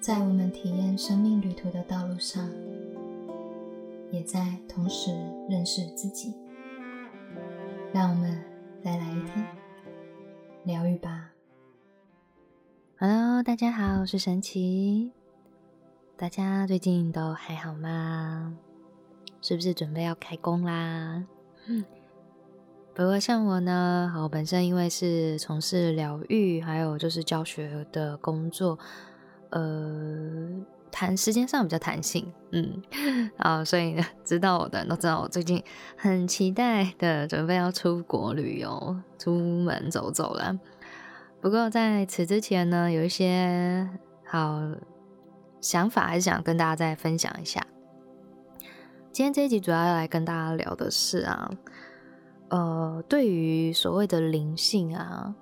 在我们体验生命旅途的道路上，也在同时认识自己。让我们再来一天疗愈吧。Hello，大家好，我是神奇。大家最近都还好吗？是不是准备要开工啦？不过像我呢，我本身因为是从事疗愈，还有就是教学的工作，呃，弹时间上比较弹性，嗯，啊，所以知道我的人都知道，我最近很期待的准备要出国旅游，出门走走了。不过在此之前呢，有一些好想法，还是想跟大家再分享一下。今天这一集主要要来跟大家聊的是啊。呃，对于所谓的灵性啊，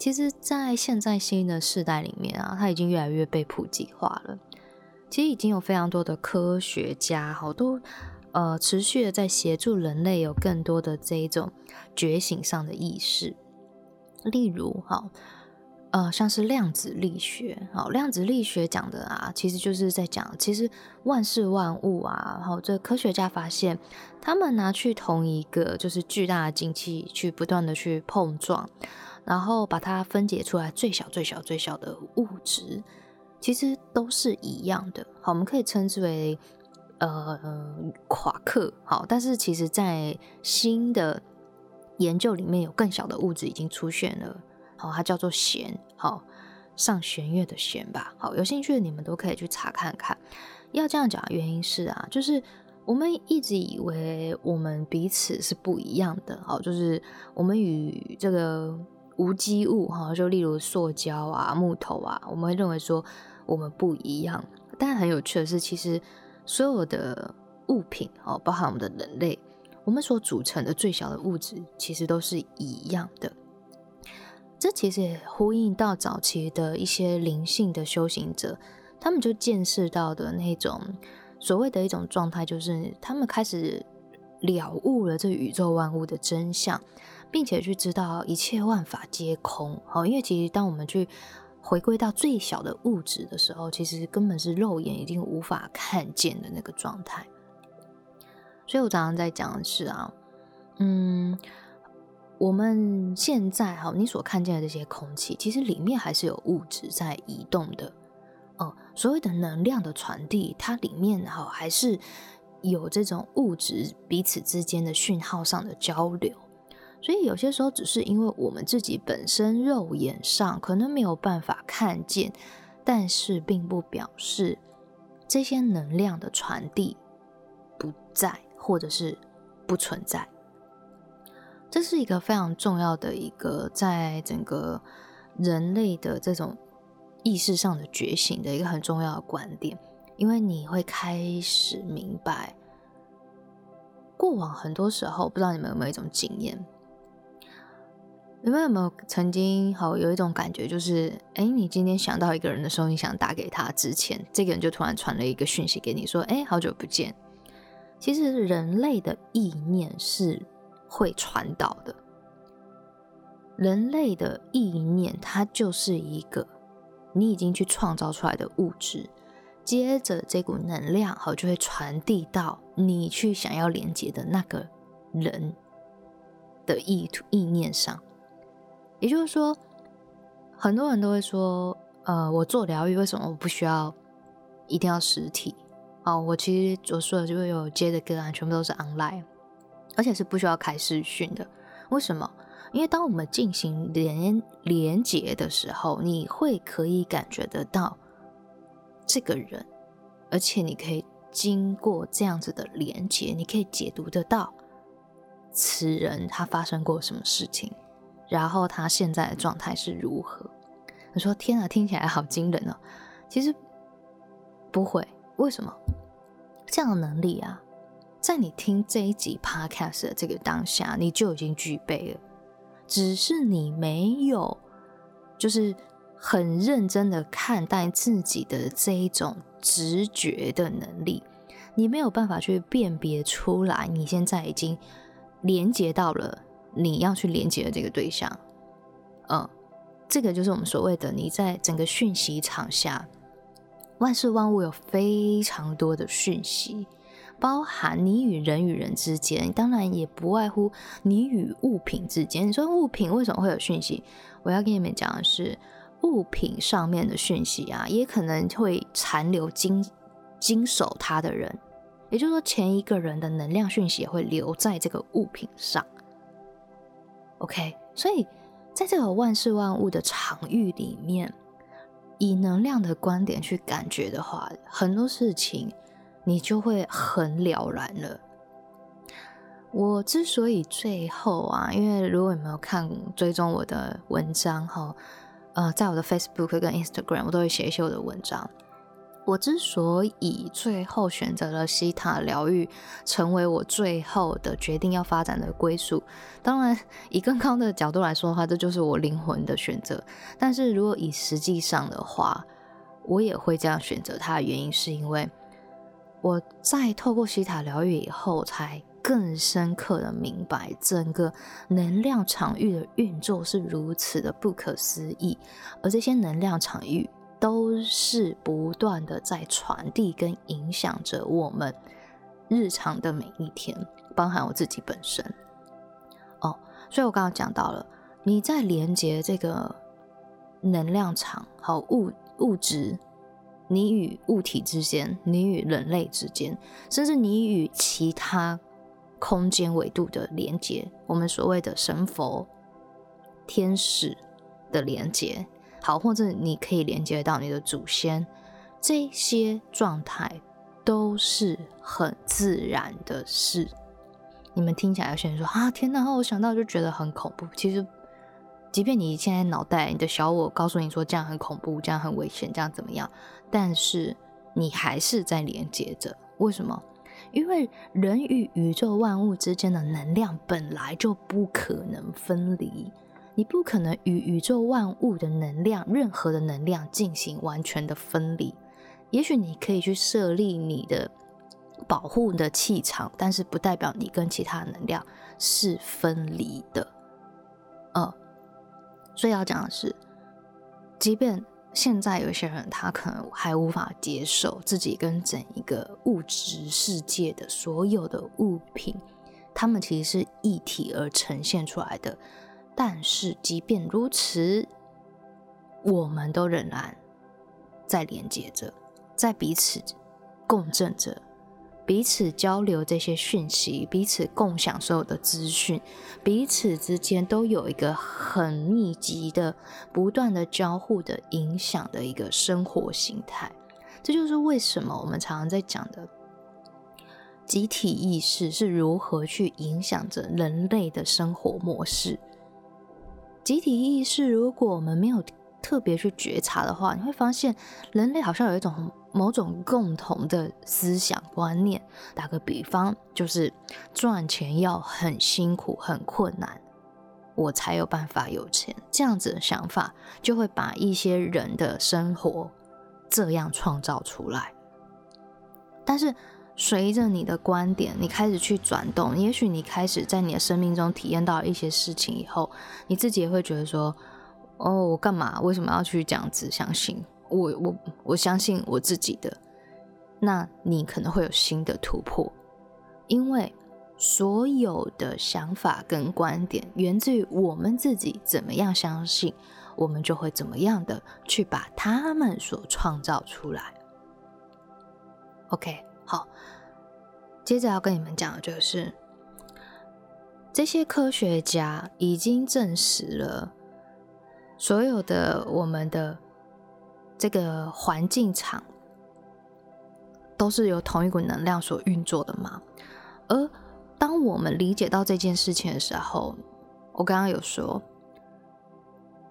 其实，在现在新的世代里面啊，它已经越来越被普及化了。其实已经有非常多的科学家，好多呃，持续的在协助人类有更多的这一种觉醒上的意识。例如，哈。呃，像是量子力学，好，量子力学讲的啊，其实就是在讲，其实万事万物啊，然后这科学家发现，他们拿去同一个就是巨大的晶器去不断的去碰撞，然后把它分解出来最小最小最小的物质，其实都是一样的，好，我们可以称之为呃夸克，好，但是其实在新的研究里面有更小的物质已经出现了。好，它叫做弦，好上弦月的弦吧。好，有兴趣的你们都可以去查看看。要这样讲的原因是啊，就是我们一直以为我们彼此是不一样的。好，就是我们与这个无机物，哈，就例如塑胶啊、木头啊，我们会认为说我们不一样。但很有趣的是，其实所有的物品，哦，包含我们的人类，我们所组成的最小的物质，其实都是一样的。这其实也呼应到早期的一些灵性的修行者，他们就见识到的那种所谓的一种状态，就是他们开始了悟了这宇宙万物的真相，并且去知道一切万法皆空。好，因为其实当我们去回归到最小的物质的时候，其实根本是肉眼已经无法看见的那个状态。所以我常常在讲的是啊，嗯。我们现在哈，你所看见的这些空气，其实里面还是有物质在移动的。哦，所谓的能量的传递，它里面哈还是有这种物质彼此之间的讯号上的交流。所以有些时候，只是因为我们自己本身肉眼上可能没有办法看见，但是并不表示这些能量的传递不在，或者是不存在。这是一个非常重要的一个，在整个人类的这种意识上的觉醒的一个很重要的观点，因为你会开始明白，过往很多时候，不知道你们有没有一种经验，你们有没有曾经好有一种感觉，就是，哎，你今天想到一个人的时候，你想打给他之前，这个人就突然传了一个讯息给你，说，哎，好久不见。其实人类的意念是。会传导的，人类的意念，它就是一个你已经去创造出来的物质，接着这股能量好就会传递到你去想要连接的那个人的意图意念上。也就是说，很多人都会说，呃，我做疗愈为什么我不需要一定要实体？哦，我其实我说的就会有接的个案，全部都是 online。而且是不需要开视讯的，为什么？因为当我们进行连连接的时候，你会可以感觉得到这个人，而且你可以经过这样子的连接，你可以解读得到此人他发生过什么事情，然后他现在的状态是如何。我说天啊，听起来好惊人哦！其实不会，为什么？这样的能力啊！在你听这一集 podcast 的这个当下，你就已经具备了，只是你没有，就是很认真的看待自己的这一种直觉的能力，你没有办法去辨别出来，你现在已经连接到了你要去连接的这个对象，嗯，这个就是我们所谓的你在整个讯息场下，万事万物有非常多的讯息，包含你与人与人之间，当然也不外乎你与物品之间。你说物品为什么会有讯息？我要跟你们讲的是，物品上面的讯息啊，也可能会残留经经手它的人，也就是说，前一个人的能量讯息也会留在这个物品上。OK，所以在这个万事万物的场域里面。以能量的观点去感觉的话，很多事情你就会很了然了。我之所以最后啊，因为如果你没有看追踪我的文章哈，呃，在我的 Facebook 跟 Instagram，我都会写一些我的文章。我之所以最后选择了西塔疗愈，成为我最后的决定要发展的归宿，当然以更高的角度来说的话，这就是我灵魂的选择。但是如果以实际上的话，我也会这样选择它的原因，是因为我在透过西塔疗愈以后，才更深刻的明白整个能量场域的运作是如此的不可思议，而这些能量场域。都是不断的在传递跟影响着我们日常的每一天，包含我自己本身。哦，所以我刚刚讲到了，你在连接这个能量场和物物质，你与物体之间，你与人类之间，甚至你与其他空间维度的连接，我们所谓的神佛、天使的连接。好，或者你可以连接到你的祖先，这些状态都是很自然的事。你们听起来有些人说啊，天哪！我想到就觉得很恐怖。其实，即便你现在脑袋你的小我告诉你说这样很恐怖，这样很危险，这样怎么样，但是你还是在连接着。为什么？因为人与宇宙万物之间的能量本来就不可能分离。你不可能与宇宙万物的能量、任何的能量进行完全的分离。也许你可以去设立你的保护的气场，但是不代表你跟其他能量是分离的。呃，所以要讲的是，即便现在有些人他可能还无法接受自己跟整一个物质世界的所有的物品，他们其实是一体而呈现出来的。但是，即便如此，我们都仍然在连接着，在彼此共振着，彼此交流这些讯息，彼此共享所有的资讯，彼此之间都有一个很密集的、不断的交互的影响的一个生活形态。这就是为什么我们常常在讲的集体意识是如何去影响着人类的生活模式。集体意识，如果我们没有特别去觉察的话，你会发现人类好像有一种某种共同的思想观念。打个比方，就是赚钱要很辛苦、很困难，我才有办法有钱。这样子的想法，就会把一些人的生活这样创造出来。但是，随着你的观点，你开始去转动，也许你开始在你的生命中体验到一些事情以后，你自己也会觉得说：“哦，我干嘛？为什么要去这样子相信？我我我相信我自己的。”那你可能会有新的突破，因为所有的想法跟观点源自于我们自己怎么样相信，我们就会怎么样的去把他们所创造出来。OK。好，接着要跟你们讲的就是，这些科学家已经证实了，所有的我们的这个环境场都是由同一股能量所运作的嘛。而当我们理解到这件事情的时候，我刚刚有说，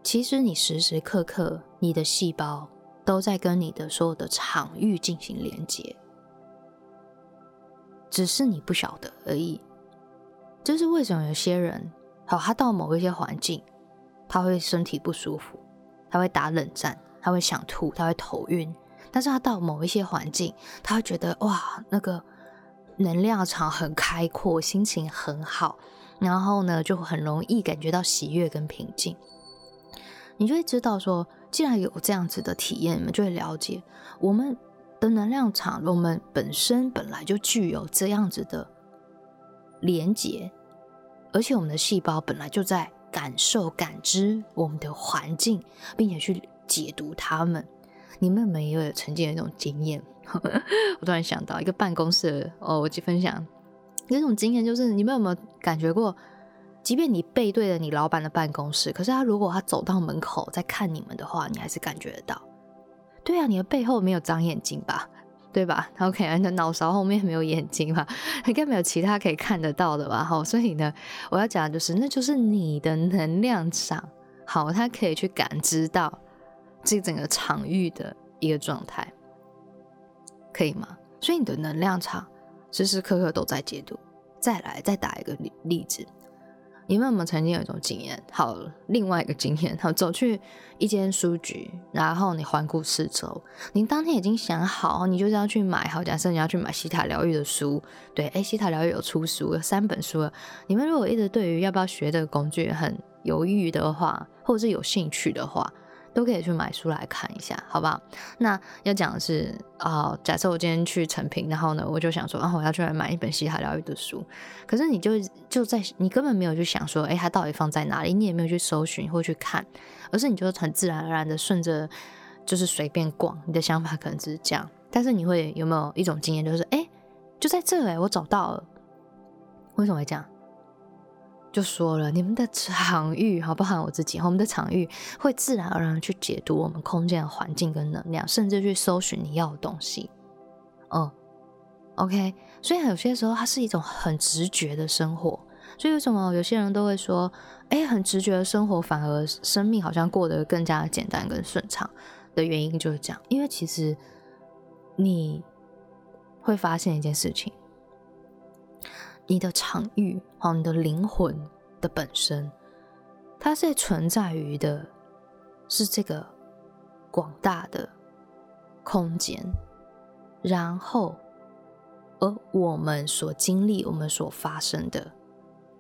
其实你时时刻刻你的细胞都在跟你的所有的场域进行连接。只是你不晓得而已。这是为什么有些人，好，他到某一些环境，他会身体不舒服，他会打冷战，他会想吐，他会头晕。但是他到某一些环境，他会觉得哇，那个能量场很开阔，心情很好，然后呢，就很容易感觉到喜悦跟平静。你就会知道说，既然有这样子的体验，你们就会了解我们的能量场，我们本身本来就具有这样子的连接，而且我们的细胞本来就在感受、感知我们的环境，并且去解读它们。你们有没有曾经有一种经验？我突然想到一个办公室哦，我去分享那种经验，就是你们有没有感觉过？即便你背对着你老板的办公室，可是他如果他走到门口在看你们的话，你还是感觉得到。对啊，你的背后没有长眼睛吧？对吧？OK，你的脑勺后面没有眼睛吧？应该没有其他可以看得到的吧？好，所以呢，我要讲的就是，那就是你的能量场，好，它可以去感知到这整个场域的一个状态，可以吗？所以你的能量场时时刻刻都在解读。再来，再打一个例子。你们有没有曾经有一种经验？好，另外一个经验，好，走去一间书局，然后你环顾四周，你当天已经想好，你就是要去买。好，假设你要去买西塔疗愈的书，对，哎，西塔疗愈有出书，有三本书。你们如果一直对于要不要学这个工具很犹豫的话，或者是有兴趣的话，都可以去买书来看一下，好不好？那要讲的是啊，假设我今天去成品，然后呢，我就想说啊，我要去买一本西塔疗愈的书。可是你就就在你根本没有去想说，哎，它到底放在哪里？你也没有去搜寻或去看，而是你就很自然而然的顺着，就是随便逛。你的想法可能只是这样，但是你会有没有一种经验，就是哎，就在这哎，我找到了。为什么会这样？就说了，你们的场域，好不好？我自己，我们的场域会自然而然去解读我们空间的环境跟能量，甚至去搜寻你要的东西。嗯，OK。所以有些时候它是一种很直觉的生活。所以为什么有些人都会说，哎，很直觉的生活反而生命好像过得更加简单跟顺畅的原因就是这样。因为其实你会发现一件事情。你的场域，哦，你的灵魂的本身，它是存在于的，是这个广大的空间。然后，而我们所经历、我们所发生的，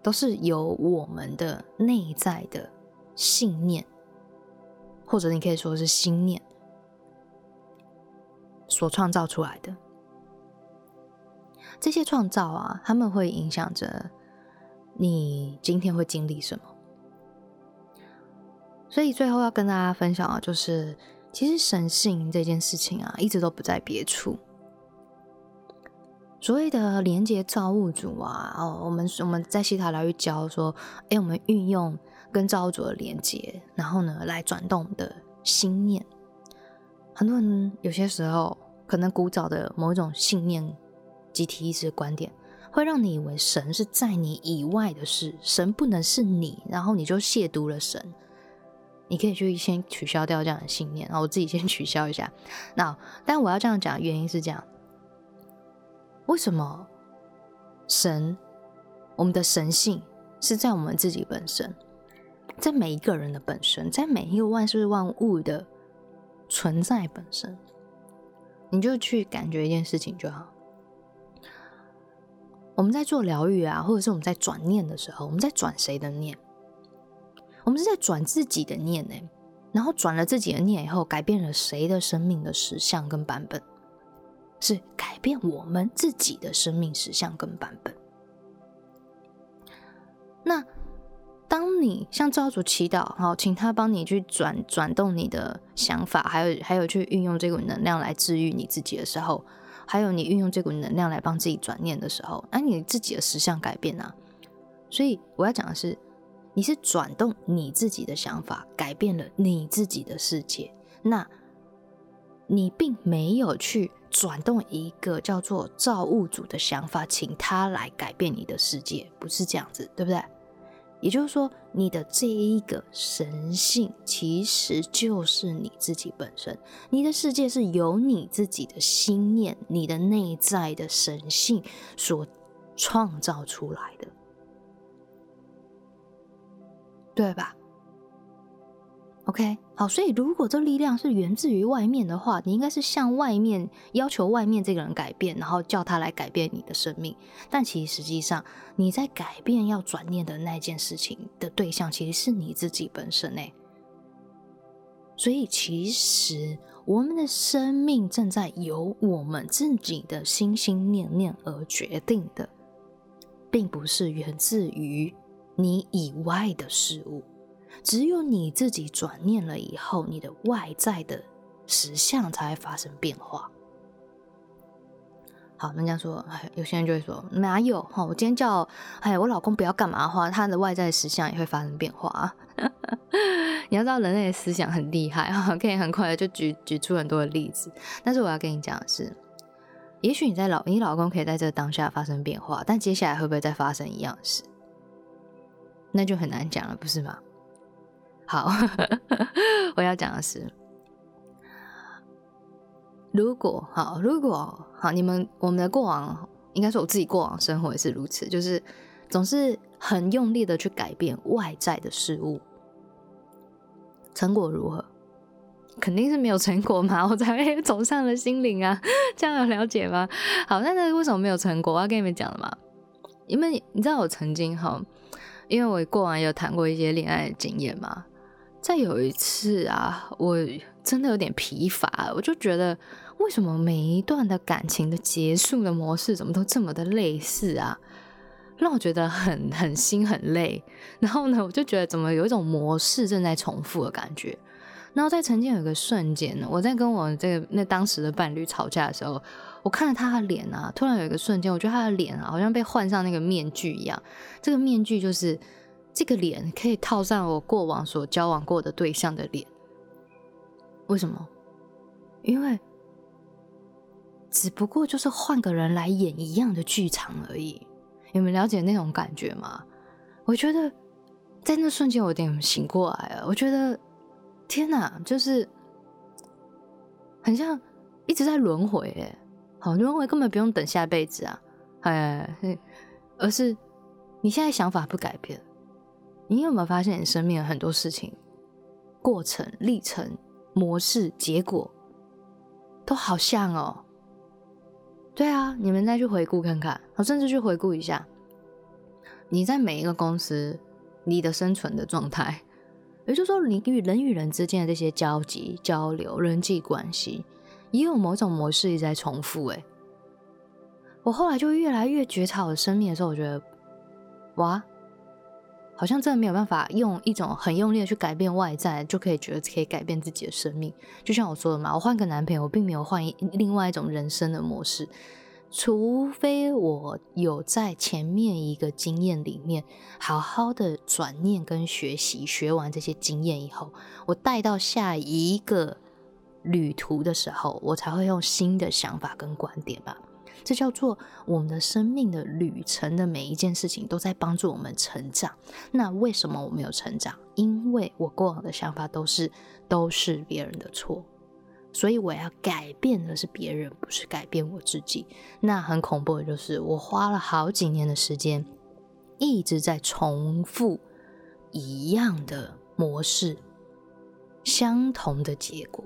都是由我们的内在的信念，或者你可以说是心念所创造出来的。这些创造啊，他们会影响着你今天会经历什么。所以最后要跟大家分享的，就是其实神性这件事情啊，一直都不在别处。所谓的连接造物主啊，哦，我们我们在西塔疗愈教说，哎，我们运用跟造物主的连接，然后呢，来转动的心念。很多人有些时候可能古早的某一种信念。集体意识的观点会让你以为神是在你以外的事，神不能是你，然后你就亵渎了神。你可以去先取消掉这样的信念，然后我自己先取消一下。那但我要这样讲，原因是这样：为什么神，我们的神性是在我们自己本身，在每一个人的本身，在每一个万事万物的存在本身，你就去感觉一件事情就好。我们在做疗愈啊，或者是我们在转念的时候，我们在转谁的念？我们是在转自己的念呢。然后转了自己的念以后，改变了谁的生命的实相跟版本？是改变我们自己的生命实相跟版本。那当你向造主祈祷，好，请他帮你去转转动你的想法，还有还有去运用这股能量来治愈你自己的时候。还有你运用这股能量来帮自己转念的时候，那你自己的实相改变啊。所以我要讲的是，你是转动你自己的想法，改变了你自己的世界。那你并没有去转动一个叫做造物主的想法，请他来改变你的世界，不是这样子，对不对？也就是说，你的这一个神性其实就是你自己本身，你的世界是由你自己的心念、你的内在的神性所创造出来的，对吧？？OK，好，所以如果这力量是源自于外面的话，你应该是向外面要求外面这个人改变，然后叫他来改变你的生命。但其实实际上你在改变要转念的那件事情的对象，其实是你自己本身诶。所以其实我们的生命正在由我们自己的心心念念而决定的，并不是源自于你以外的事物。只有你自己转念了以后，你的外在的实相才会发生变化。好，人家说，哎，有些人就会说，哪有？哈，我今天叫，哎，我老公不要干嘛的话，他的外在实相也会发生变化啊。你要知道，人类的思想很厉害哈，可以很快的就举举出很多的例子。但是我要跟你讲的是，也许你在老你老公可以在这当下发生变化，但接下来会不会再发生一样事，那就很难讲了，不是吗？好，我要讲的是。如果好，如果好，你们我们的过往，应该说我自己过往生活也是如此，就是总是很用力的去改变外在的事物，成果如何？肯定是没有成果嘛，我才会走上了心灵啊，这样有了解吗？好，那那为什么没有成果？我要跟你们讲了嘛，因为你知道我曾经哈，因为我过往有谈过一些恋爱的经验嘛。再有一次啊，我真的有点疲乏，我就觉得为什么每一段的感情的结束的模式怎么都这么的类似啊，让我觉得很很心很累。然后呢，我就觉得怎么有一种模式正在重复的感觉。然后在曾经有一个瞬间，我在跟我这个那当时的伴侣吵架的时候，我看着他的脸啊，突然有一个瞬间，我觉得他的脸啊好像被换上那个面具一样，这个面具就是。这个脸可以套上我过往所交往过的对象的脸，为什么？因为只不过就是换个人来演一样的剧场而已。你们了解那种感觉吗？我觉得在那瞬间我有点醒过来了。我觉得天哪，就是很像一直在轮回哎，好轮回根本不用等下辈子啊，哎，而是你现在想法不改变。你有没有发现，你生命很多事情、过程、历程、模式、结果，都好像哦？对啊，你们再去回顾看看，我甚至去回顾一下，你在每一个公司，你的生存的状态，也就是说，你与人与人之间的这些交集、交流、人际关系，也有某种模式一直在重复。哎，我后来就越来越觉察我的生命的时候，我觉得，哇！好像真的没有办法用一种很用力的去改变外在，就可以觉得可以改变自己的生命。就像我说的嘛，我换个男朋友，我并没有换另外一种人生的模式，除非我有在前面一个经验里面好好的转念跟学习，学完这些经验以后，我带到下一个旅途的时候，我才会用新的想法跟观点吧。这叫做我们的生命的旅程的每一件事情都在帮助我们成长。那为什么我没有成长？因为我过往的想法都是都是别人的错，所以我要改变的是别人，不是改变我自己。那很恐怖的就是我花了好几年的时间，一直在重复一样的模式，相同的结果，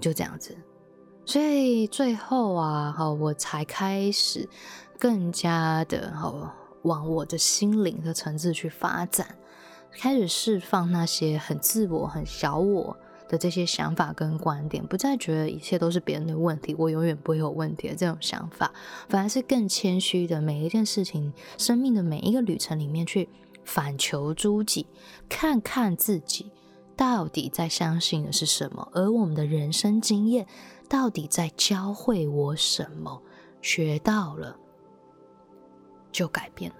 就这样子。所以最后啊，好，我才开始更加的好往我的心灵的层次去发展，开始释放那些很自我、很小我的这些想法跟观点，不再觉得一切都是别人的问题，我永远不会有问题的这种想法，反而是更谦虚的，每一件事情、生命的每一个旅程里面去反求诸己，看看自己到底在相信的是什么，而我们的人生经验。到底在教会我什么？学到了就改变了。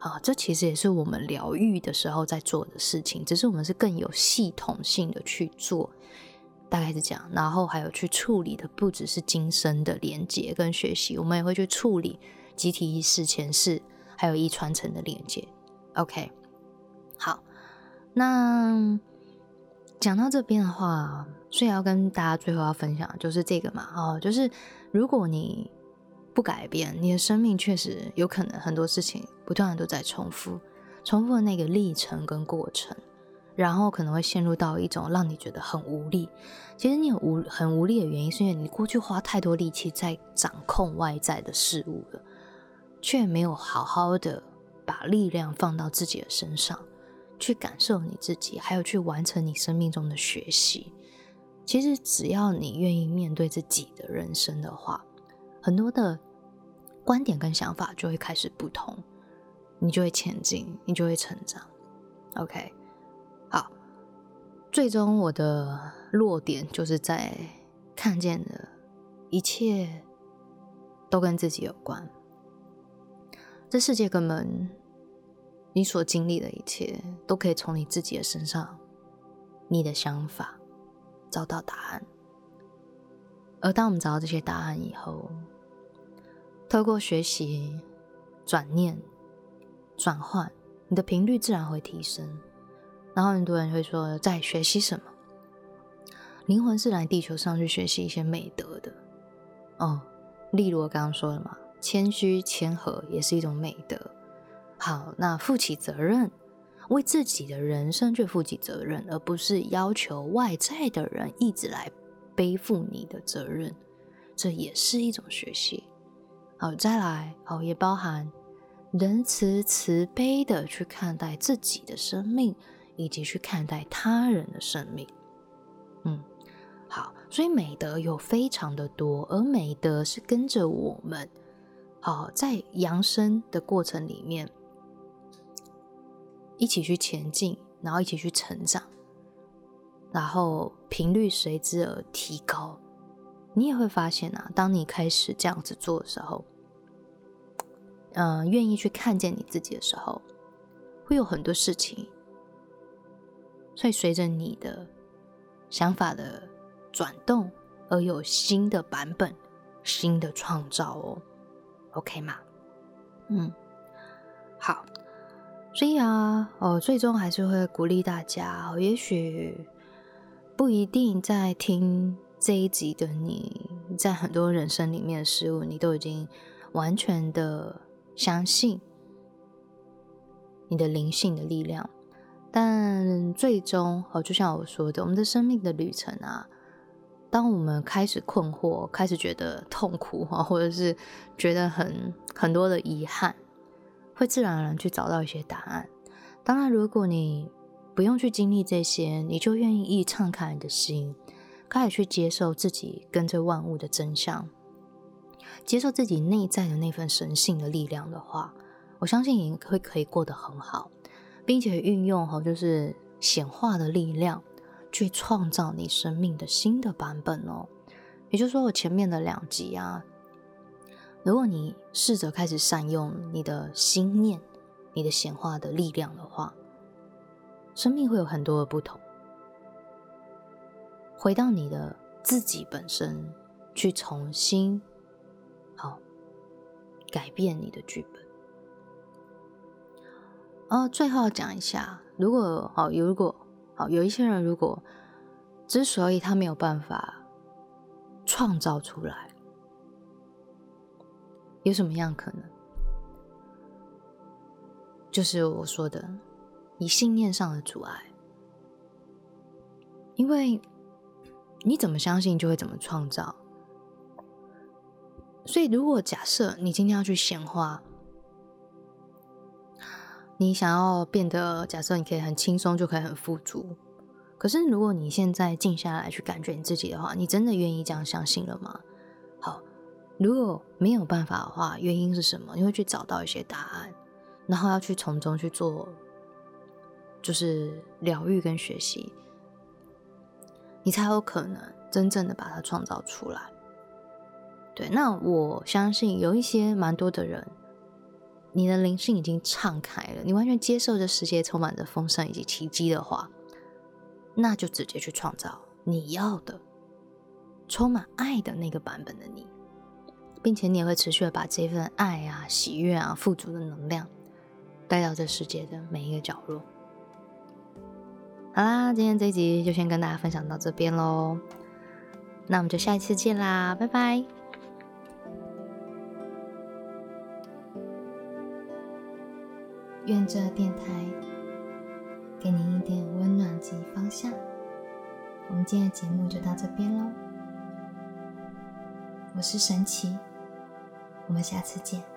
啊，这其实也是我们疗愈的时候在做的事情，只是我们是更有系统性的去做，大概是这样。然后还有去处理的不只是今生的连接跟学习，我们也会去处理集体意识、前世还有遗传层的连接。OK，好，那。讲到这边的话，所以要跟大家最后要分享就是这个嘛，哦，就是如果你不改变，你的生命确实有可能很多事情不断的都在重复，重复的那个历程跟过程，然后可能会陷入到一种让你觉得很无力。其实你很无很无力的原因，是因为你过去花太多力气在掌控外在的事物了，却没有好好的把力量放到自己的身上。去感受你自己，还有去完成你生命中的学习。其实只要你愿意面对自己的人生的话，很多的观点跟想法就会开始不同，你就会前进，你就会成长。OK，好，最终我的落点就是在看见的一切都跟自己有关。这世界根本，你所经历的一切都可以从你自己的身上，你的想法找到答案。而当我们找到这些答案以后，透过学习、转念、转换，你的频率自然会提升。然后很多人会说，在学习什么？灵魂是来地球上去学习一些美德的。哦，例如我刚刚说的嘛。谦虚谦和也是一种美德。好，那负起责任，为自己的人生去负起责任，而不是要求外在的人一直来背负你的责任，这也是一种学习。好，再来，好，也包含仁慈慈悲的去看待自己的生命，以及去看待他人的生命。嗯，好，所以美德有非常的多，而美德是跟着我们。好，在扬升的过程里面，一起去前进，然后一起去成长，然后频率随之而提高。你也会发现啊，当你开始这样子做的时候，嗯，愿意去看见你自己的时候，会有很多事情，会随着你的想法的转动而有新的版本、新的创造哦。OK 吗？嗯，好，所以啊，哦，最终还是会鼓励大家。也许不一定在听这一集的你，在很多人生里面的事物，你都已经完全的相信你的灵性的力量。但最终，哦，就像我说的，我们的生命的旅程啊。当我们开始困惑，开始觉得痛苦哈，或者是觉得很很多的遗憾，会自然而然去找到一些答案。当然，如果你不用去经历这些，你就愿意敞开你的心，开始去接受自己跟这万物的真相，接受自己内在的那份神性的力量的话，我相信你会可以过得很好，并且运用哈，就是显化的力量。去创造你生命的新的版本哦，也就是说，我前面的两集啊，如果你试着开始善用你的心念、你的显化的力量的话，生命会有很多的不同。回到你的自己本身，去重新好改变你的剧本。哦，最后讲一下，如果好，如果。好，有一些人如果之所以他没有办法创造出来，有什么样可能？就是我说的，你信念上的阻碍。因为你怎么相信，就会怎么创造。所以，如果假设你今天要去显化。你想要变得，假设你可以很轻松，就可以很富足。可是如果你现在静下来去感觉你自己的话，你真的愿意这样相信了吗？如果没有办法的话，原因是什么？你会去找到一些答案，然后要去从中去做，就是疗愈跟学习，你才有可能真正的把它创造出来。对，那我相信有一些蛮多的人。你的灵性已经敞开了，你完全接受这世界充满着丰盛以及奇迹的话，那就直接去创造你要的、充满爱的那个版本的你，并且你也会持续的把这份爱啊、喜悦啊、富足的能量带到这世界的每一个角落。好啦，今天这一集就先跟大家分享到这边喽，那我们就下一次见啦，拜拜。愿这电台给您一点温暖及方向。我们今天的节目就到这边喽，我是神奇，我们下次见。